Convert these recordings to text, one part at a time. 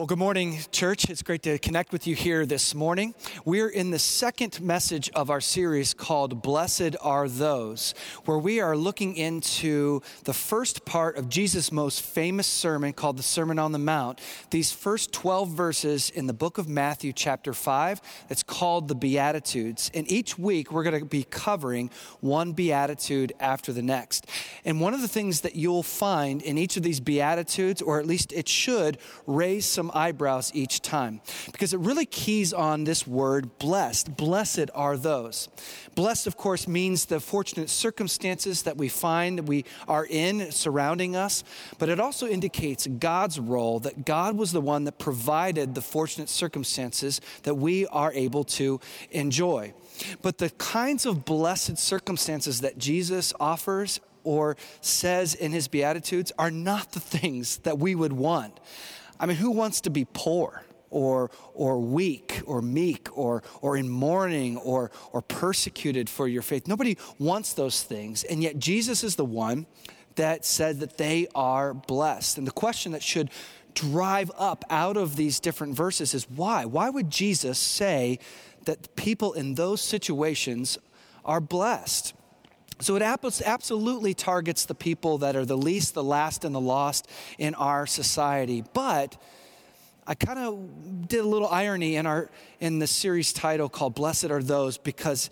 Well, good morning, church. It's great to connect with you here this morning. We're in the second message of our series called Blessed Are Those, where we are looking into the first part of Jesus' most famous sermon called the Sermon on the Mount. These first 12 verses in the book of Matthew, chapter 5, it's called the Beatitudes. And each week we're going to be covering one Beatitude after the next. And one of the things that you'll find in each of these Beatitudes, or at least it should, raise some eyebrows each time because it really keys on this word blessed. Blessed are those. Blessed, of course, means the fortunate circumstances that we find that we are in surrounding us, but it also indicates God's role that God was the one that provided the fortunate circumstances that we are able to enjoy. But the kinds of blessed circumstances that Jesus offers or says in his Beatitudes are not the things that we would want. I mean, who wants to be poor? Or, or weak or meek or, or in mourning or, or persecuted for your faith. Nobody wants those things. And yet, Jesus is the one that said that they are blessed. And the question that should drive up out of these different verses is why? Why would Jesus say that people in those situations are blessed? So it absolutely targets the people that are the least, the last, and the lost in our society. But I kind of did a little irony in our in the series title called "Blessed Are Those" because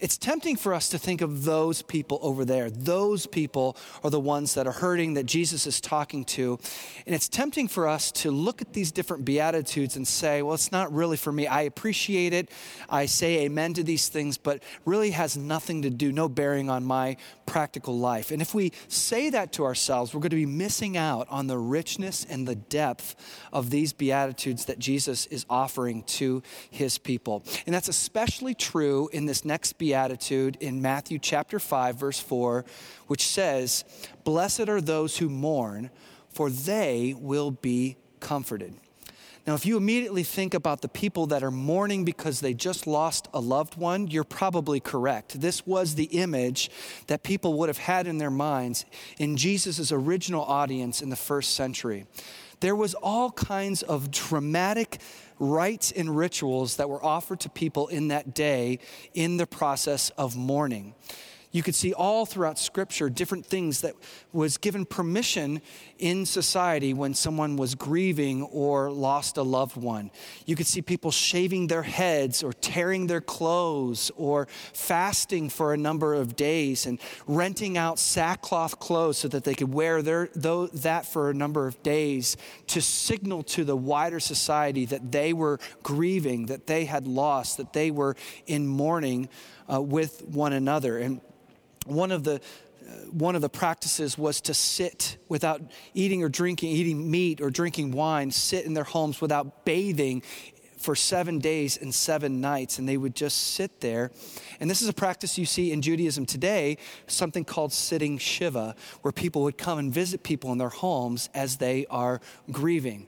it's tempting for us to think of those people over there. Those people are the ones that are hurting that Jesus is talking to. And it's tempting for us to look at these different Beatitudes and say, well, it's not really for me. I appreciate it. I say amen to these things, but really has nothing to do, no bearing on my practical life. And if we say that to ourselves, we're going to be missing out on the richness and the depth of these Beatitudes that Jesus is offering to his people. And that's especially true in this next Beatitude in Matthew chapter 5, verse 4, which says, Blessed are those who mourn, for they will be comforted. Now, if you immediately think about the people that are mourning because they just lost a loved one, you're probably correct. This was the image that people would have had in their minds in Jesus' original audience in the first century. There was all kinds of dramatic rites and rituals that were offered to people in that day in the process of mourning. You could see all throughout scripture different things that was given permission in society when someone was grieving or lost a loved one. You could see people shaving their heads or tearing their clothes or fasting for a number of days and renting out sackcloth clothes so that they could wear their, that for a number of days to signal to the wider society that they were grieving that they had lost that they were in mourning uh, with one another. And one of the Uh, one of the practices was to sit without eating or drinking, eating meat or drinking wine, sit in their homes without bathing for seven days and seven nights, and they would just sit there. And this is a practice you see in Judaism today, something called sitting Shiva, where people would come and visit people in their homes as they are grieving.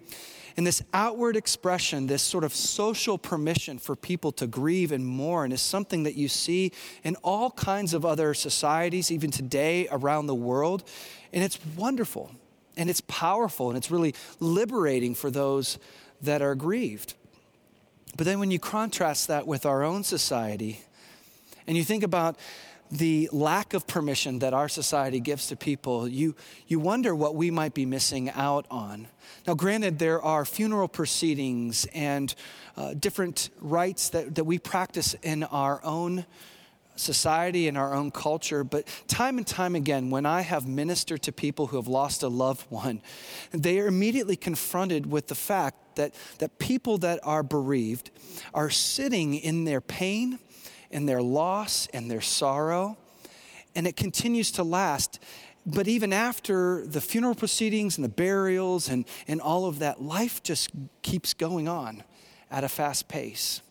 And this outward expression, this sort of social permission for people to grieve and mourn, is something that you see in all kinds of other societies, even today around the world. And it's wonderful and it's powerful and it's really liberating for those that are grieved. But then when you contrast that with our own society and you think about the lack of permission that our society gives to people, you, you wonder what we might be missing out on. Now, granted, there are funeral proceedings and uh, different rites that, that we practice in our own society and our own culture, but time and time again, when I have ministered to people who have lost a loved one, they are immediately confronted with the fact that, that people that are bereaved are sitting in their pain and their loss and their sorrow, and it continues to last. But even after the funeral proceedings and the burials and, and all of that, life just keeps going on at a fast pace.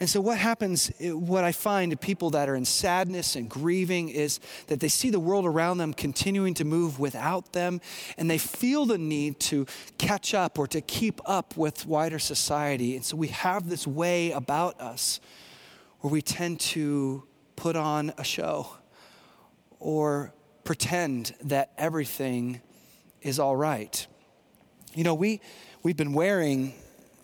And so, what happens, eh, what I find to people that are in sadness and grieving is that they see the world around them continuing to move without them, and they feel the need to catch up or to keep up with wider society. And so, we have this way about us where we tend to put on a show or pretend that everything is all right. You know, we, we've been wearing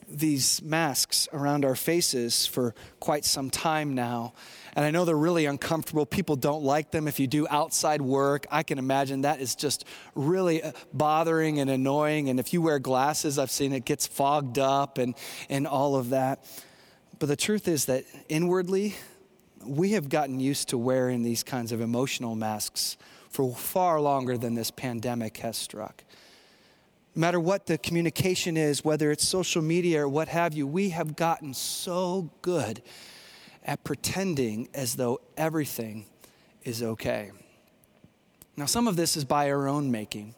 these masks around our faces for quite some time now. And I know they're really uncomfortable. People don't like them. If you do outside work, I can imagine that is just really uh, bothering and annoying. And if you wear glasses, I've seen it gets fogged up and, and all of that. But the truth is that inwardly, we have gotten used to wearing these kinds of emotional masks for far longer than this pandemic has struck. No matter what the communication is, whether it's social media or what have you, we have gotten so good at pretending as though everything is okay. Now, some of this is by our own making.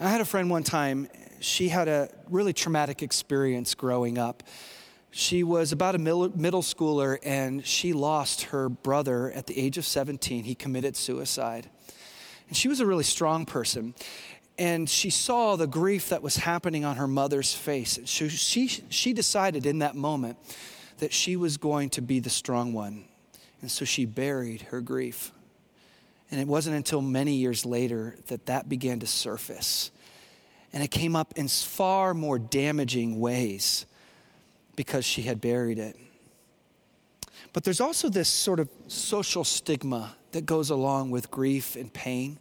I had a friend one time, she had a really traumatic experience growing up. She was about a middle schooler and she lost her brother at the age of 17. He committed suicide. And she was a really strong person and she saw the grief that was happening on her mother's face. So she, she decided in that moment that she was going to be the strong one. And so she buried her grief. And it wasn't until many years later that that began to surface. And it came up in far more damaging ways because she had buried it. But there's also this sort of social stigma that goes along with grief and pain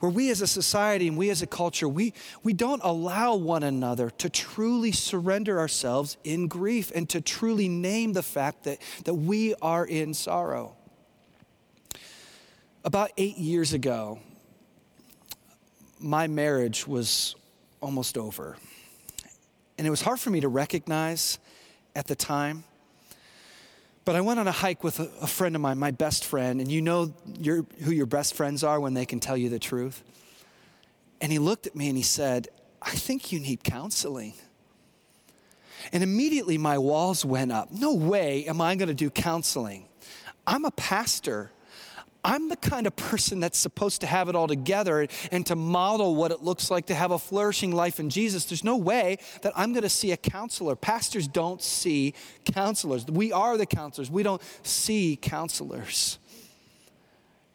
where we as a society and we as a culture, we, we don't allow one another to truly surrender ourselves in grief and to truly name the fact that, that we are in sorrow. About eight years ago, my marriage was almost over. And it was hard for me to recognize at the time. But I went on a hike with a, a friend of mine, my best friend, and you know your, who your best friends are when they can tell you the truth. And he looked at me and he said, I think you need counseling. And immediately my walls went up. No way am I going to do counseling. I'm a pastor. I'm the kind of person that's supposed to have it all together and to model what it looks like to have a flourishing life in Jesus. There's no way that I'm going to see a counselor. Pastors don't see counselors. We are the counselors, we don't see counselors.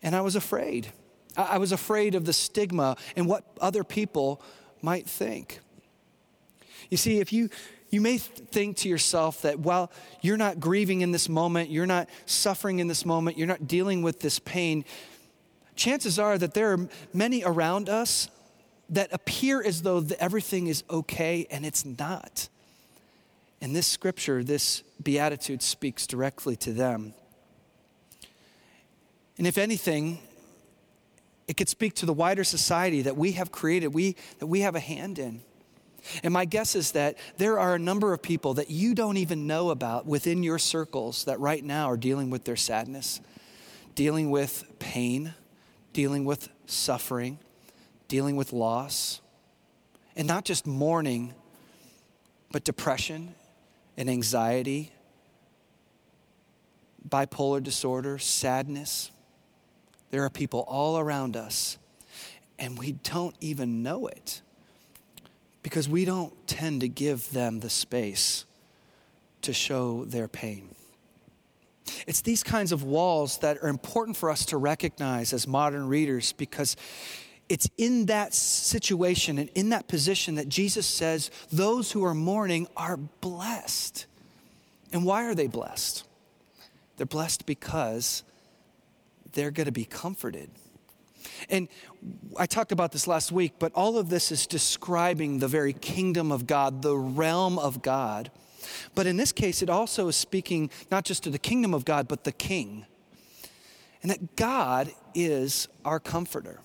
And I was afraid. I was afraid of the stigma and what other people might think. You see, if you you may think to yourself that while you're not grieving in this moment, you're not suffering in this moment, you're not dealing with this pain, chances are that there are many around us that appear as though everything is okay and it's not. And this scripture, this beatitude speaks directly to them. And if anything, it could speak to the wider society that we have created, we, that we have a hand in. And my guess is that there are a number of people that you don't even know about within your circles that right now are dealing with their sadness, dealing with pain, dealing with suffering, dealing with loss. And not just mourning, but depression and anxiety, bipolar disorder, sadness. There are people all around us, and we don't even know it because we don't tend to give them the space to show their pain. It's these kinds of walls that are important for us to recognize as modern readers because it's in that situation and in that position that Jesus says those who are mourning are blessed. And why are they blessed? They're blessed because they're going to be comforted. And I talked about this last week, but all of this is describing the very kingdom of God, the realm of God. But in this case, it also is speaking not just to the kingdom of God, but the king. And that God is our comforter.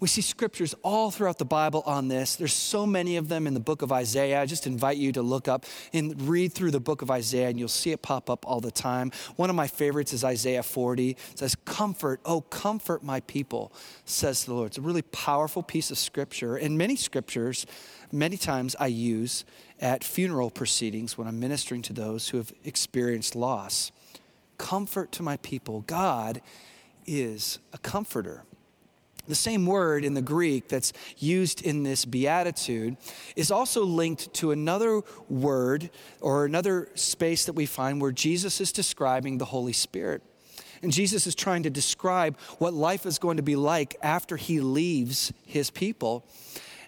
We see scriptures all throughout the Bible on this. There's so many of them in the book of Isaiah. I just invite you to look up and read through the book of Isaiah, and you'll see it pop up all the time. One of my favorites is Isaiah 40. It says, Comfort, oh, comfort my people, says the Lord. It's a really powerful piece of scripture. And many scriptures, many times I use at funeral proceedings when I'm ministering to those who have experienced loss. Comfort to my people. God is a comforter. The same word in the Greek that's used in this beatitude is also linked to another word or another space that we find where Jesus is describing the Holy Spirit. And Jesus is trying to describe what life is going to be like after he leaves his people.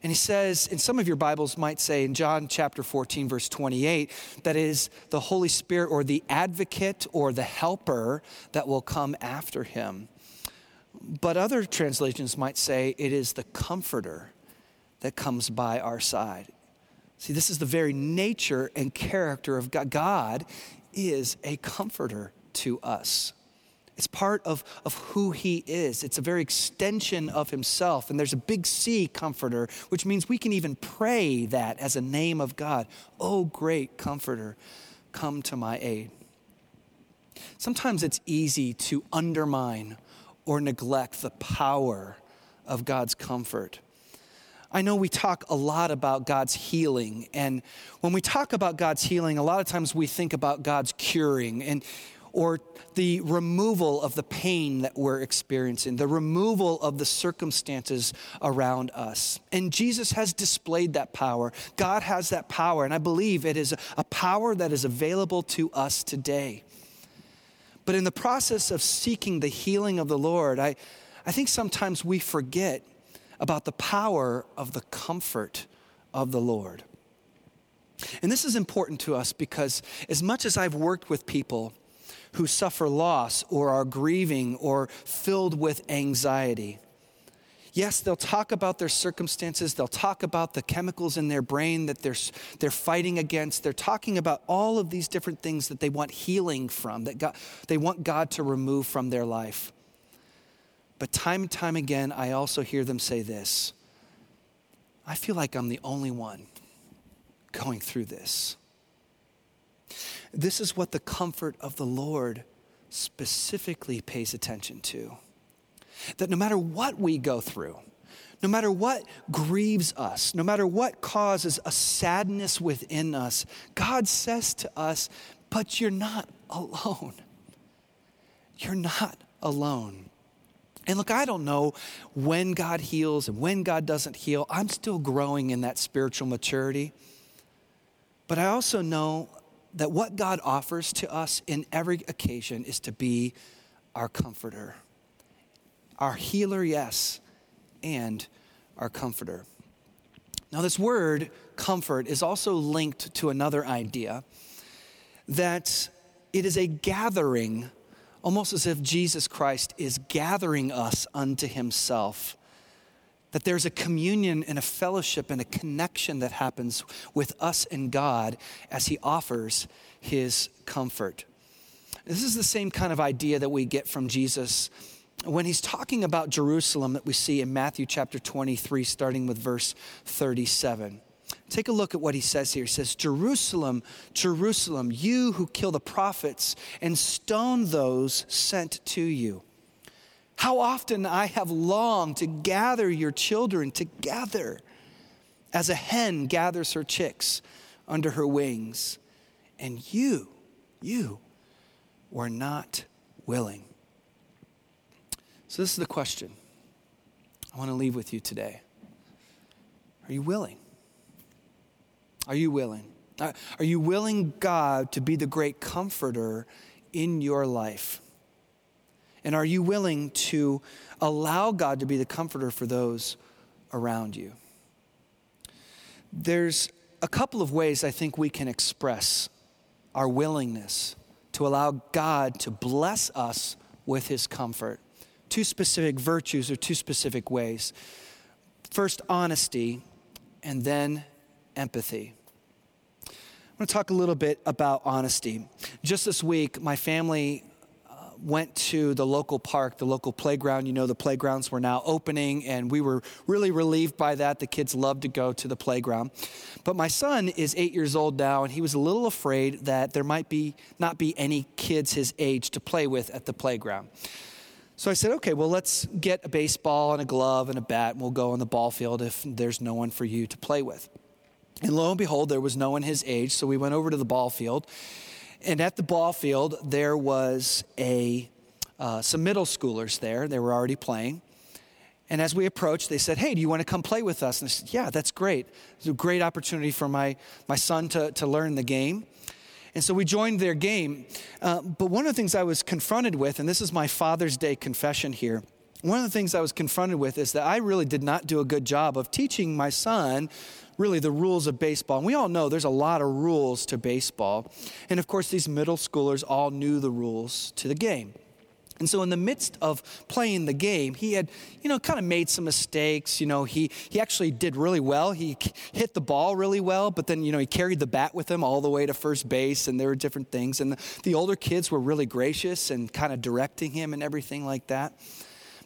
And he says, in some of your Bibles might say in John chapter 14, verse 28, that is the Holy Spirit or the advocate or the helper that will come after him. But other translations might say it is the comforter that comes by our side. See, this is the very nature and character of God. God is a comforter to us. It's part of, of who he is. It's a very extension of himself. And there's a big C comforter, which means we can even pray that as a name of God. Oh, great comforter, come to my aid. Sometimes it's easy to undermine or neglect the power of God's comfort. I know we talk a lot about God's healing. And when we talk about God's healing, a lot of times we think about God's curing and or the removal of the pain that we're experiencing, the removal of the circumstances around us. And Jesus has displayed that power. God has that power, and I believe it is a power that is available to us today. But in the process of seeking the healing of the Lord, I, I think sometimes we forget about the power of the comfort of the Lord. And this is important to us because as much as I've worked with people who suffer loss or are grieving or filled with anxiety, Yes, they'll talk about their circumstances. They'll talk about the chemicals in their brain that they're, they're fighting against. They're talking about all of these different things that they want healing from, that God, they want God to remove from their life. But time and time again, I also hear them say this I feel like I'm the only one going through this. This is what the comfort of the Lord specifically pays attention to. That no matter what we go through, no matter what grieves us, no matter what causes a sadness within us, God says to us, But you're not alone. You're not alone. And look, I don't know when God heals and when God doesn't heal. I'm still growing in that spiritual maturity. But I also know that what God offers to us in every occasion is to be our comforter, our healer, yes, and our comforter. Now, this word comfort is also linked to another idea that it is a gathering almost as if Jesus Christ is gathering us unto himself. That there's a communion and a fellowship and a connection that happens with us and God as he offers his comfort. This is the same kind of idea that we get from Jesus when he's talking about Jerusalem that we see in Matthew chapter 23, starting with verse 37. Take a look at what he says here. He says, Jerusalem, Jerusalem, you who kill the prophets and stone those sent to you. How often I have longed to gather your children together as a hen gathers her chicks under her wings. And you, you were not willing. So, this is the question I want to leave with you today. Are you willing? Are you willing? Uh, are you willing God to be the great comforter in your life? And are you willing to allow God to be the comforter for those around you? There's a couple of ways I think we can express our willingness to allow God to bless us with his comfort. Two specific virtues or two specific ways. First, honesty, and then empathy. I want to talk a little bit about honesty. Just this week, my family uh, went to the local park, the local playground. You know, the playgrounds were now opening, and we were really relieved by that. The kids love to go to the playground. But my son is eight years old now, and he was a little afraid that there might be not be any kids his age to play with at the playground. So I said, okay, well, let's get a baseball and a glove and a bat, and we'll go on the ball field if there's no one for you to play with. And lo and behold, there was no one his age, so we went over to the ball field. And at the ball field, there was a, uh, some middle schoolers there. They were already playing. And as we approached, they said, Hey, do you want to come play with us? And I said, Yeah, that's great. It's a great opportunity for my, my son to, to learn the game. And so we joined their game. Uh, but one of the things I was confronted with, and this is my Father's Day confession here, one of the things I was confronted with is that I really did not do a good job of teaching my son really the rules of baseball. And we all know there's a lot of rules to baseball. And of course, these middle schoolers all knew the rules to the game. And so, in the midst of playing the game, he had, you know, kind of made some mistakes. You know, he, he actually did really well. He hit the ball really well, but then, you know, he carried the bat with him all the way to first base, and there were different things. And the, the older kids were really gracious and kind of directing him and everything like that.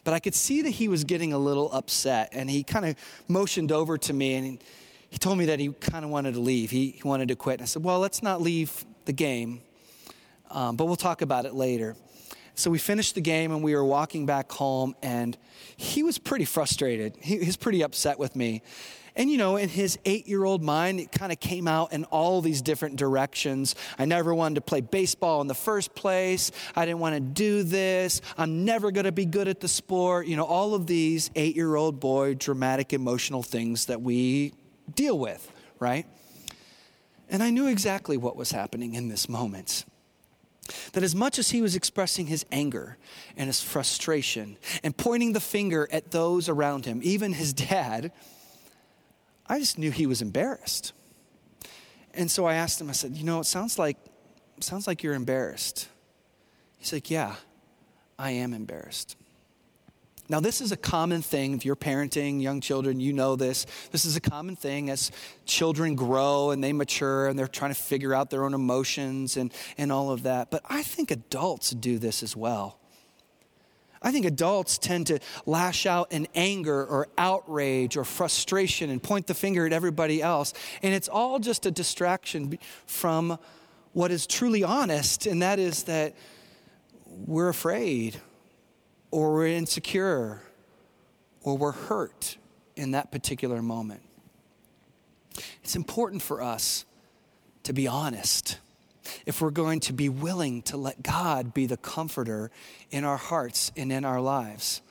But I could see that he was getting a little upset, and he kind of motioned over to me and he, told me that he kind of wanted to leave. He, he, wanted to quit. And I said, Well, let's not leave the game, um, but we'll talk about it later. So we finished the game and we were walking back home, and he was pretty frustrated. He, he was pretty upset with me. And you know, in his eight year old mind, it kind of came out in all these different directions. I never wanted to play baseball in the first place. I didn't want to do this. I'm never going to be good at the sport. You know, all of these eight year old boy dramatic emotional things that we deal with, right? And I knew exactly what was happening in this moment. That as much as he was expressing his anger and his frustration and pointing the finger at those around him, even his dad, I just knew he was embarrassed. And so I asked him, I said, You know, it sounds like, sounds like you're embarrassed. He's like, Yeah, I am embarrassed. Now, this is a common thing. If you're parenting young children, you know this. This is a common thing as children grow and they mature and they're trying to figure out their own emotions and, and all of that. But I think adults do this as well. I think adults tend to lash out in anger or outrage or frustration and point the finger at everybody else. And it's all just a distraction from what is truly honest, and that is that we're afraid or we're insecure or we're hurt in that particular moment. It's important for us to be honest if we're going to be willing to let God be the comforter in our hearts and in our lives.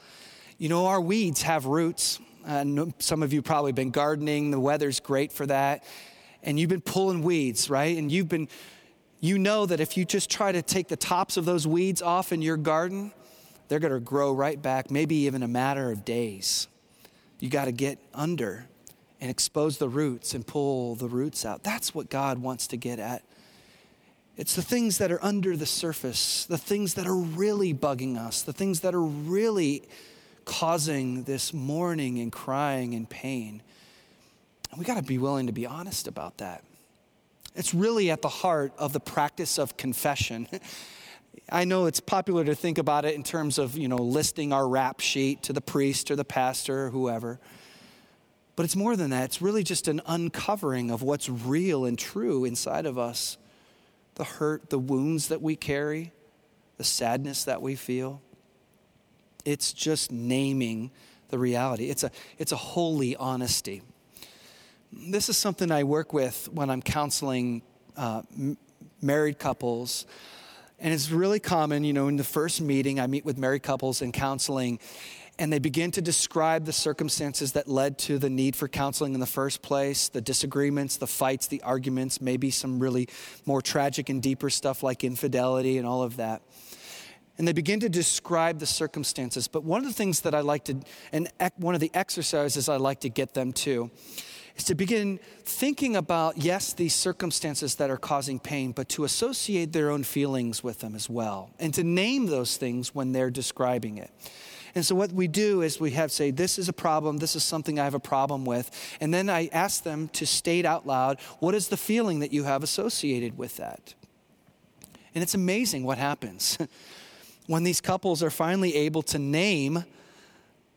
You know, our weeds have roots. Uh, some of you probably been gardening, the weather's great for that. And you've been pulling weeds, right? And you've been, you know that if you just try to take the tops of those weeds off in your garden, they're going to grow right back, maybe even a matter of days. You got to get under and expose the roots and pull the roots out. That's what God wants to get at. It's the things that are under the surface, the things that are really bugging us, the things that are really causing this mourning and crying and pain. And we got to be willing to be honest about that. It's really at the heart of the practice of confession. I know it's popular to think about it in terms of, you know, listing our rap sheet to the priest or the pastor or whoever. But it's more than that. It's really just an uncovering of what's real and true inside of us the hurt, the wounds that we carry, the sadness that we feel. It's just naming the reality. It's a, it's a holy honesty. This is something I work with when I'm counseling uh, m- married couples and it's really common, you know, in the first meeting, I meet with married couples in counseling, and they begin to describe the circumstances that led to the need for counseling in the first place the disagreements, the fights, the arguments, maybe some really more tragic and deeper stuff like infidelity and all of that. And they begin to describe the circumstances. But one of the things that I like to, and one of the exercises I like to get them to, is to begin thinking about, yes, these circumstances that are causing pain, but to associate their own feelings with them as well, and to name those things when they're describing it. And so, what we do is we have say, This is a problem, this is something I have a problem with. And then I ask them to state out loud, What is the feeling that you have associated with that? And it's amazing what happens when these couples are finally able to name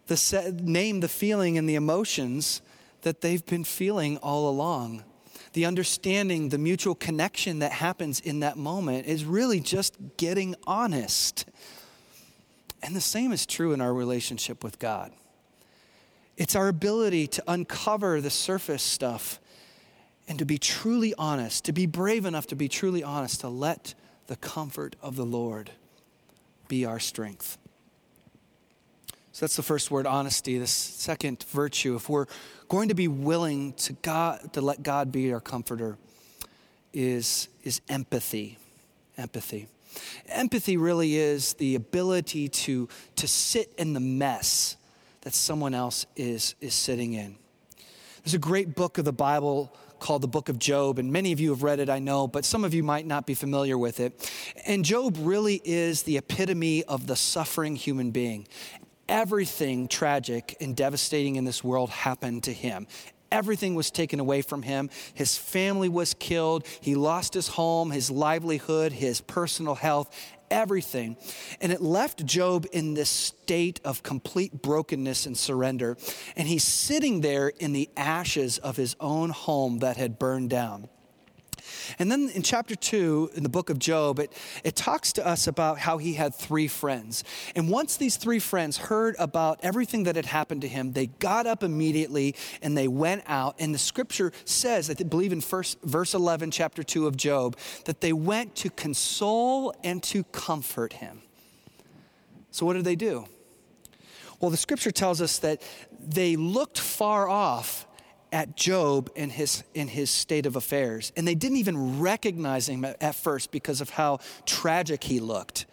the, name the feeling and the emotions that they've been feeling all along. The understanding, the mutual connection that happens in that moment is really just getting honest. And the same is true in our relationship with God. It's our ability to uncover the surface stuff and to be truly honest, to be brave enough to be truly honest, to let the comfort of the Lord be our strength. So that's the first word, honesty. The second virtue, if we're going to be willing to God to let God be our comforter, is, is empathy. Empathy. Empathy really is the ability to, to sit in the mess that someone else is, is sitting in. There's a great book of the Bible called the book of Job, and many of you have read it, I know, but some of you might not be familiar with it. And Job really is the epitome of the suffering human being. Everything tragic and devastating in this world happened to him. Everything was taken away from him. His family was killed. He lost his home, his livelihood, his personal health, everything. And it left Job in this state of complete brokenness and surrender. And he's sitting there in the ashes of his own home that had burned down. And then in chapter two, in the book of Job, it, it talks to us about how he had three friends. And once these three friends heard about everything that had happened to him, they got up immediately and they went out. And the scripture says, I believe in first, verse 11, chapter 2 of Job, that they went to console and to comfort him. So, what did they do? Well, the scripture tells us that they looked far off at Job in his, in his state of affairs. And they didn't even recognize him at, at first because of how tragic he looked.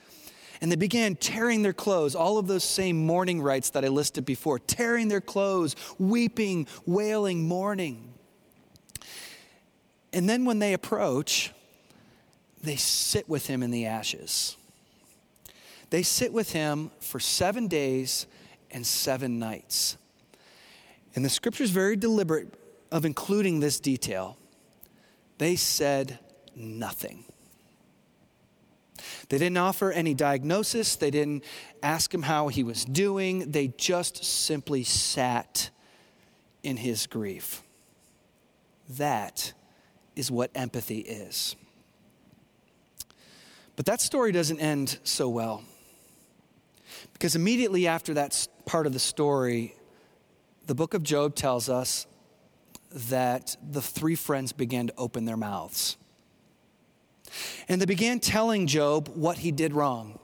And they began tearing their clothes, all of those same mourning rites that I listed before, tearing their clothes, weeping, wailing, mourning. And then when they approach, they sit with him in the ashes. They sit with him for seven days and seven nights. And the scripture is very deliberate of including this detail. They said nothing. They didn't offer any diagnosis. They didn't ask him how he was doing. They just simply sat in his grief. That is what empathy is. But that story doesn't end so well. Because immediately after that part of the story, the book of Job tells us that the three friends began to open their mouths. And they began telling Job what he did wrong.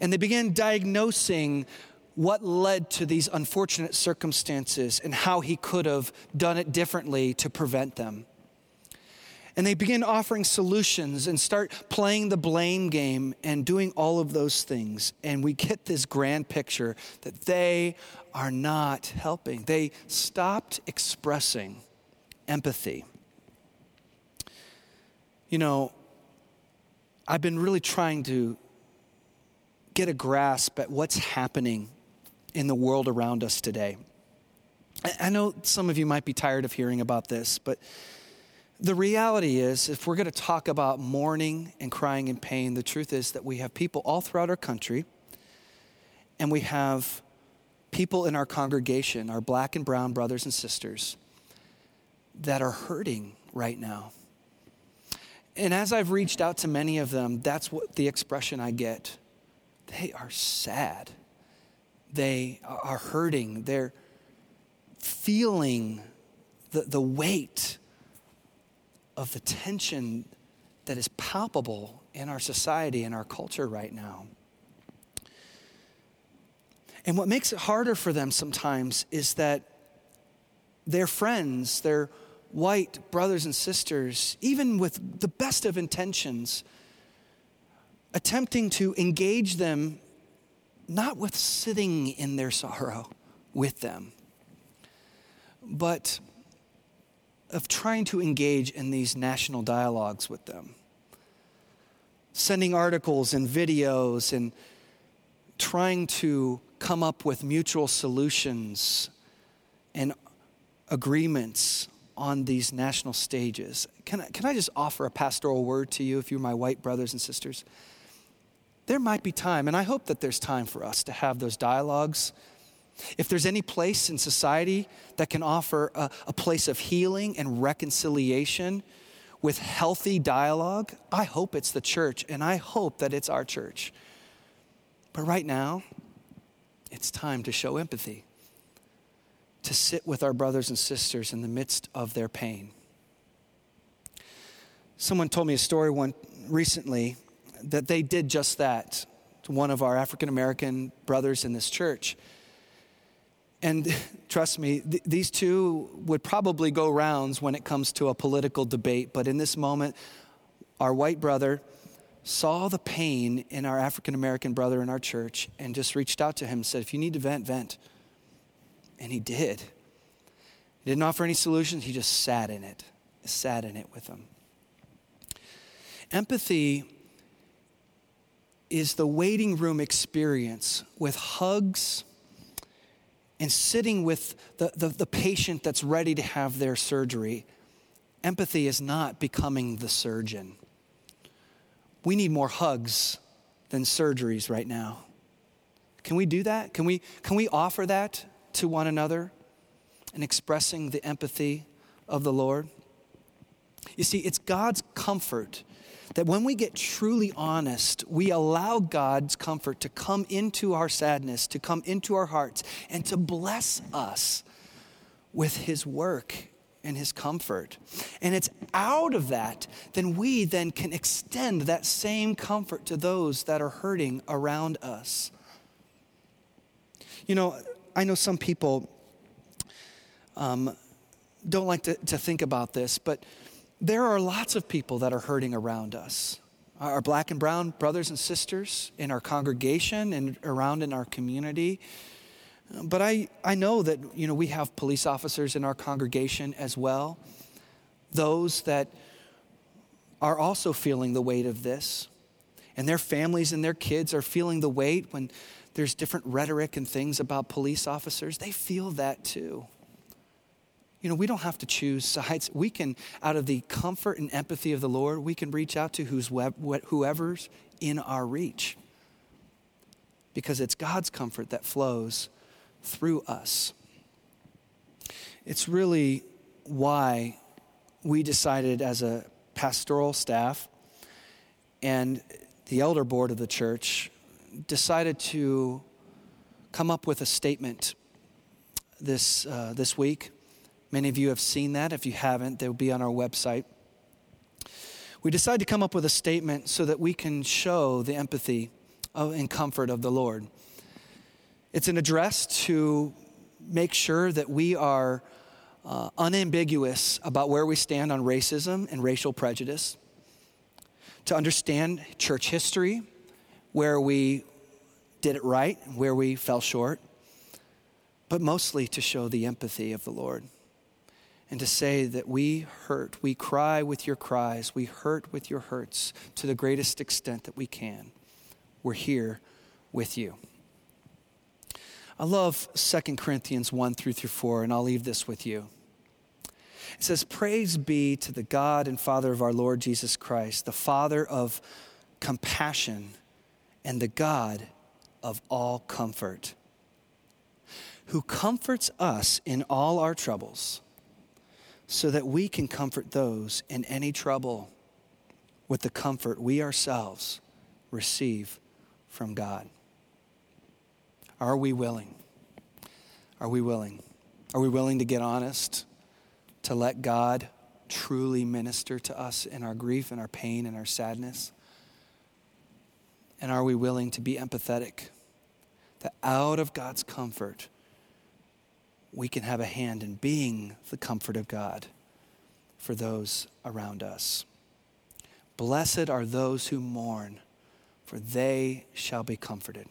And they began diagnosing what led to these unfortunate circumstances and how he could have done it differently to prevent them. And they begin offering solutions and start playing the blame game and doing all of those things. And we get this grand picture that they are not helping. They stopped expressing empathy. You know, I've been really trying to get a grasp at what's happening in the world around us today. I know some of you might be tired of hearing about this, but the reality is, if we're going to talk about mourning and crying and pain, the truth is that we have people all throughout our country, and we have people in our congregation, our black and brown brothers and sisters, that are hurting right now. And as I've reached out to many of them, that's what the expression I get. They are sad. They are hurting. They're feeling the, the weight of the tension that is palpable in our society and our culture right now. And what makes it harder for them sometimes is that their friends, their white brothers and sisters, even with the best of intentions, attempting to engage them not with sitting in their sorrow with them, but of trying to engage in these national dialogues with them. Sending articles and videos and trying to come up with mutual solutions and agreements on these national stages. Can I, can I just offer a pastoral word to you if you're my white brothers and sisters? There might be time, and I hope that there's time for us to have those dialogues. If there's any place in society that can offer a, a place of healing and reconciliation with healthy dialogue, I hope it's the church, and I hope that it's our church. But right now, it's time to show empathy, to sit with our brothers and sisters in the midst of their pain. Someone told me a story one recently that they did just that to one of our African American brothers in this church. And trust me, th- these two would probably go rounds when it comes to a political debate, but in this moment, our white brother saw the pain in our African American brother in our church and just reached out to him and said, If you need to vent, vent. And he did. He didn't offer any solutions, he just sat in it, sat in it with him. Empathy is the waiting room experience with hugs and sitting with the, the, the, patient that's ready to have their surgery. Empathy is not becoming the surgeon. We need more hugs than surgeries right now. Can we do that? Can we, can we offer that to one another in expressing the empathy of the Lord? You see, it's God's comfort that when we get truly honest, we allow God's comfort to come into our sadness, to come into our hearts, and to bless us with His work and His comfort. And it's out of that, then we then can extend that same comfort to those that are hurting around us. You know, I know some people um, don't like to, to think about this, but there are lots of people that are hurting around us. Our black and brown brothers and sisters in our congregation and around in our community. But I, I know that you know, we have police officers in our congregation as well, those that are also feeling the weight of this. And their families and their kids are feeling the weight when there's different rhetoric and things about police officers. They feel that too. You know, we don't have to choose sides. We can, out of the comfort and empathy of the Lord, we can reach out to whoever's in our reach. Because it's God's comfort that flows through us. It's really why we decided as a pastoral staff and the elder board of the church decided to come up with a statement this, uh, this week Many of you have seen that. If you haven't, they'll be on our website. We decided to come up with a statement so that we can show the empathy and comfort of the Lord. It's an address to make sure that we are uh, unambiguous about where we stand on racism and racial prejudice, to understand church history, where we did it right, where we fell short, but mostly to show the empathy of the Lord and to say that we hurt, we cry with your cries, we hurt with your hurts to the greatest extent that we can. We're here with you. I love 2 Corinthians 1 through through 4, and I'll leave this with you. It says, Praise be to the God and Father of our Lord Jesus Christ, the Father of compassion and the God of all comfort, who comforts us in all our troubles so that we can comfort those in any trouble with the comfort we ourselves receive from God. Are we willing? Are we willing? Are we willing to get honest, to let God truly minister to us in our grief and our pain and our sadness? And are we willing to be empathetic? That out of God's comfort, we can have a hand in being the comfort of God for those around us. Blessed are those who mourn, for they shall be comforted.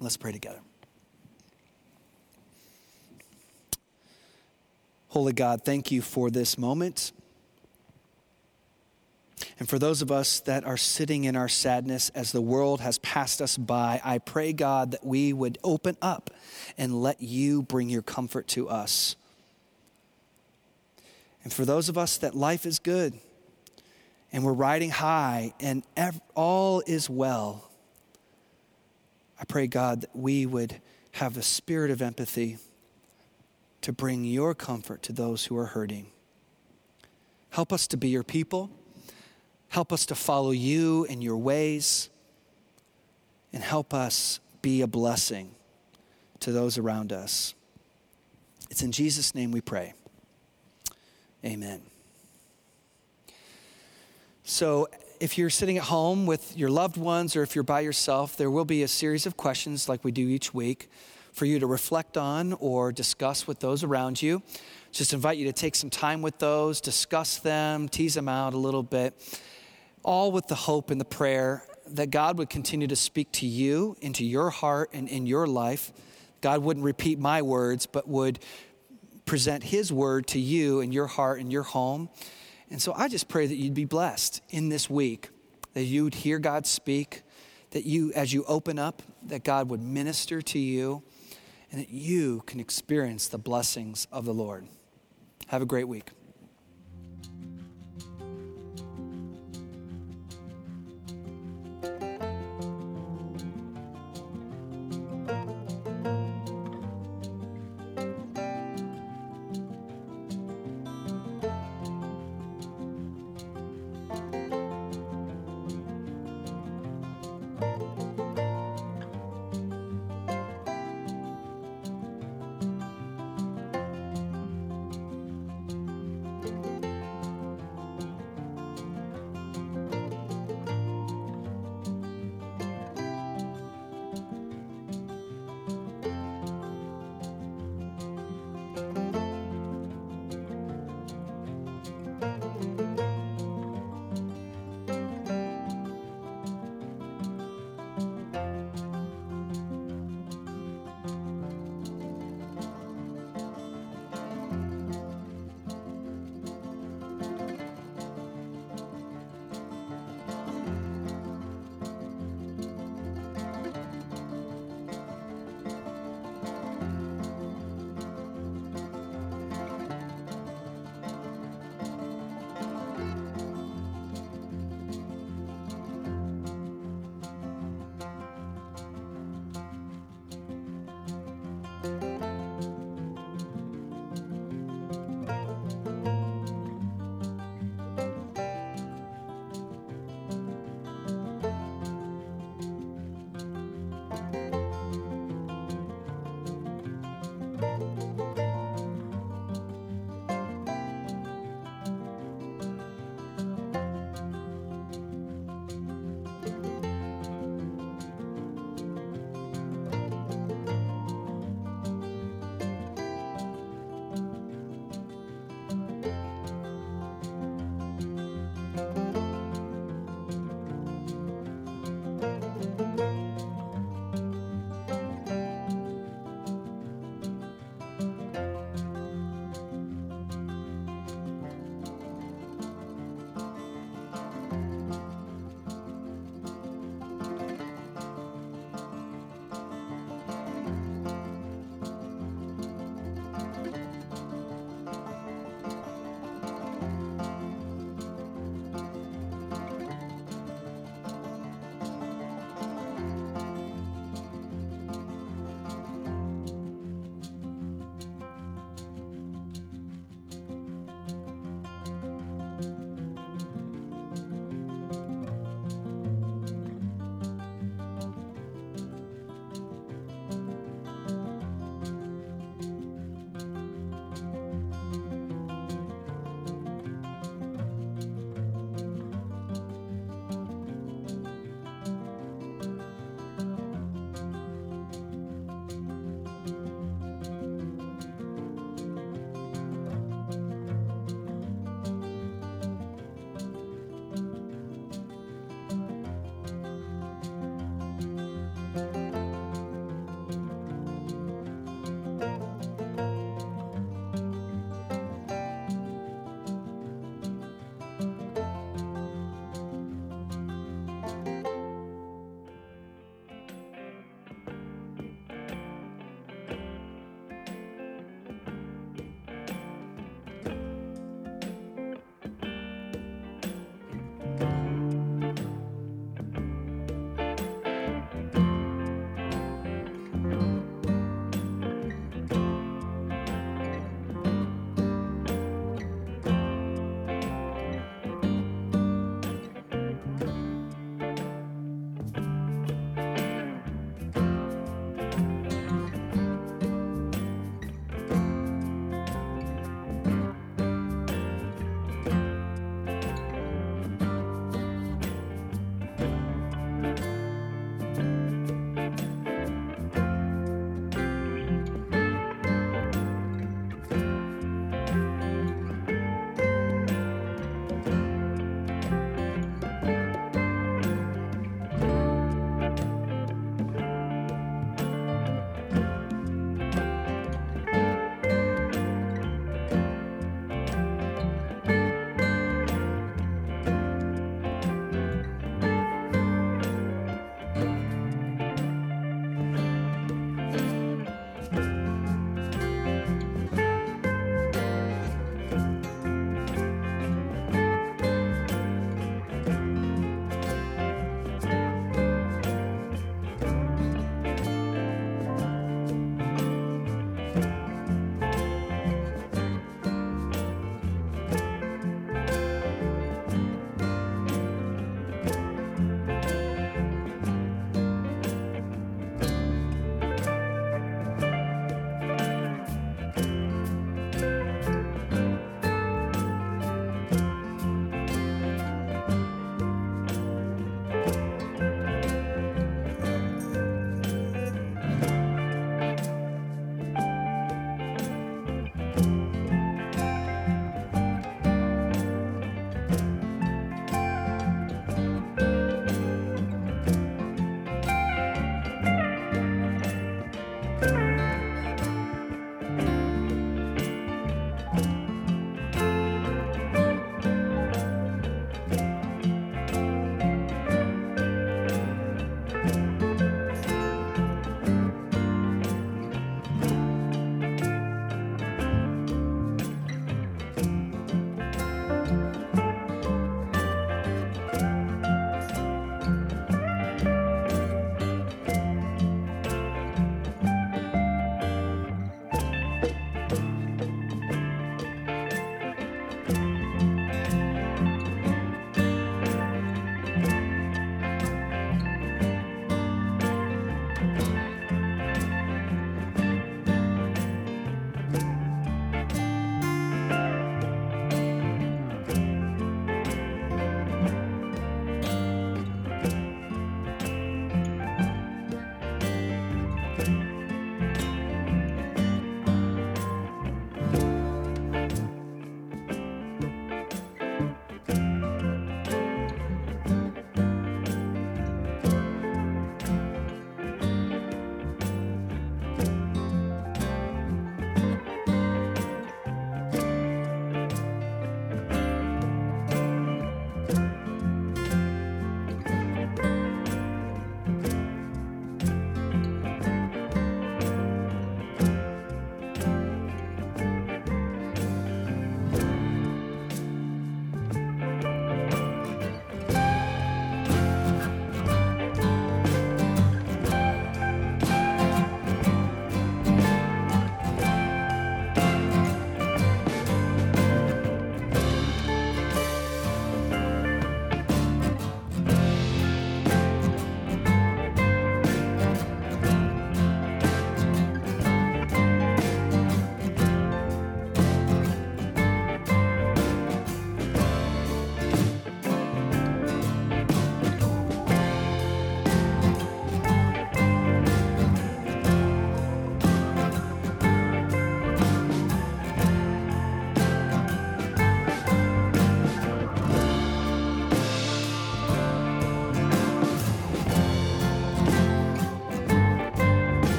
Let's pray together. Holy God, thank you for this moment. And for those of us that are sitting in our sadness as the world has passed us by, I pray, God, that we would open up and let you bring your comfort to us. And for those of us that life is good and we're riding high and ev- all is well, I pray, God, that we would have a spirit of empathy to bring your comfort to those who are hurting. Help us to be your people. Help us to follow you and your ways. And help us be a blessing to those around us. It's in Jesus' name we pray. Amen. So, if you're sitting at home with your loved ones or if you're by yourself, there will be a series of questions like we do each week for you to reflect on or discuss with those around you. Just invite you to take some time with those, discuss them, tease them out a little bit. All with the hope and the prayer that God would continue to speak to you into your heart and in your life. God wouldn't repeat my words, but would present His word to you in your heart and your home. And so I just pray that you'd be blessed in this week, that you'd hear God speak, that you, as you open up, that God would minister to you, and that you can experience the blessings of the Lord. Have a great week.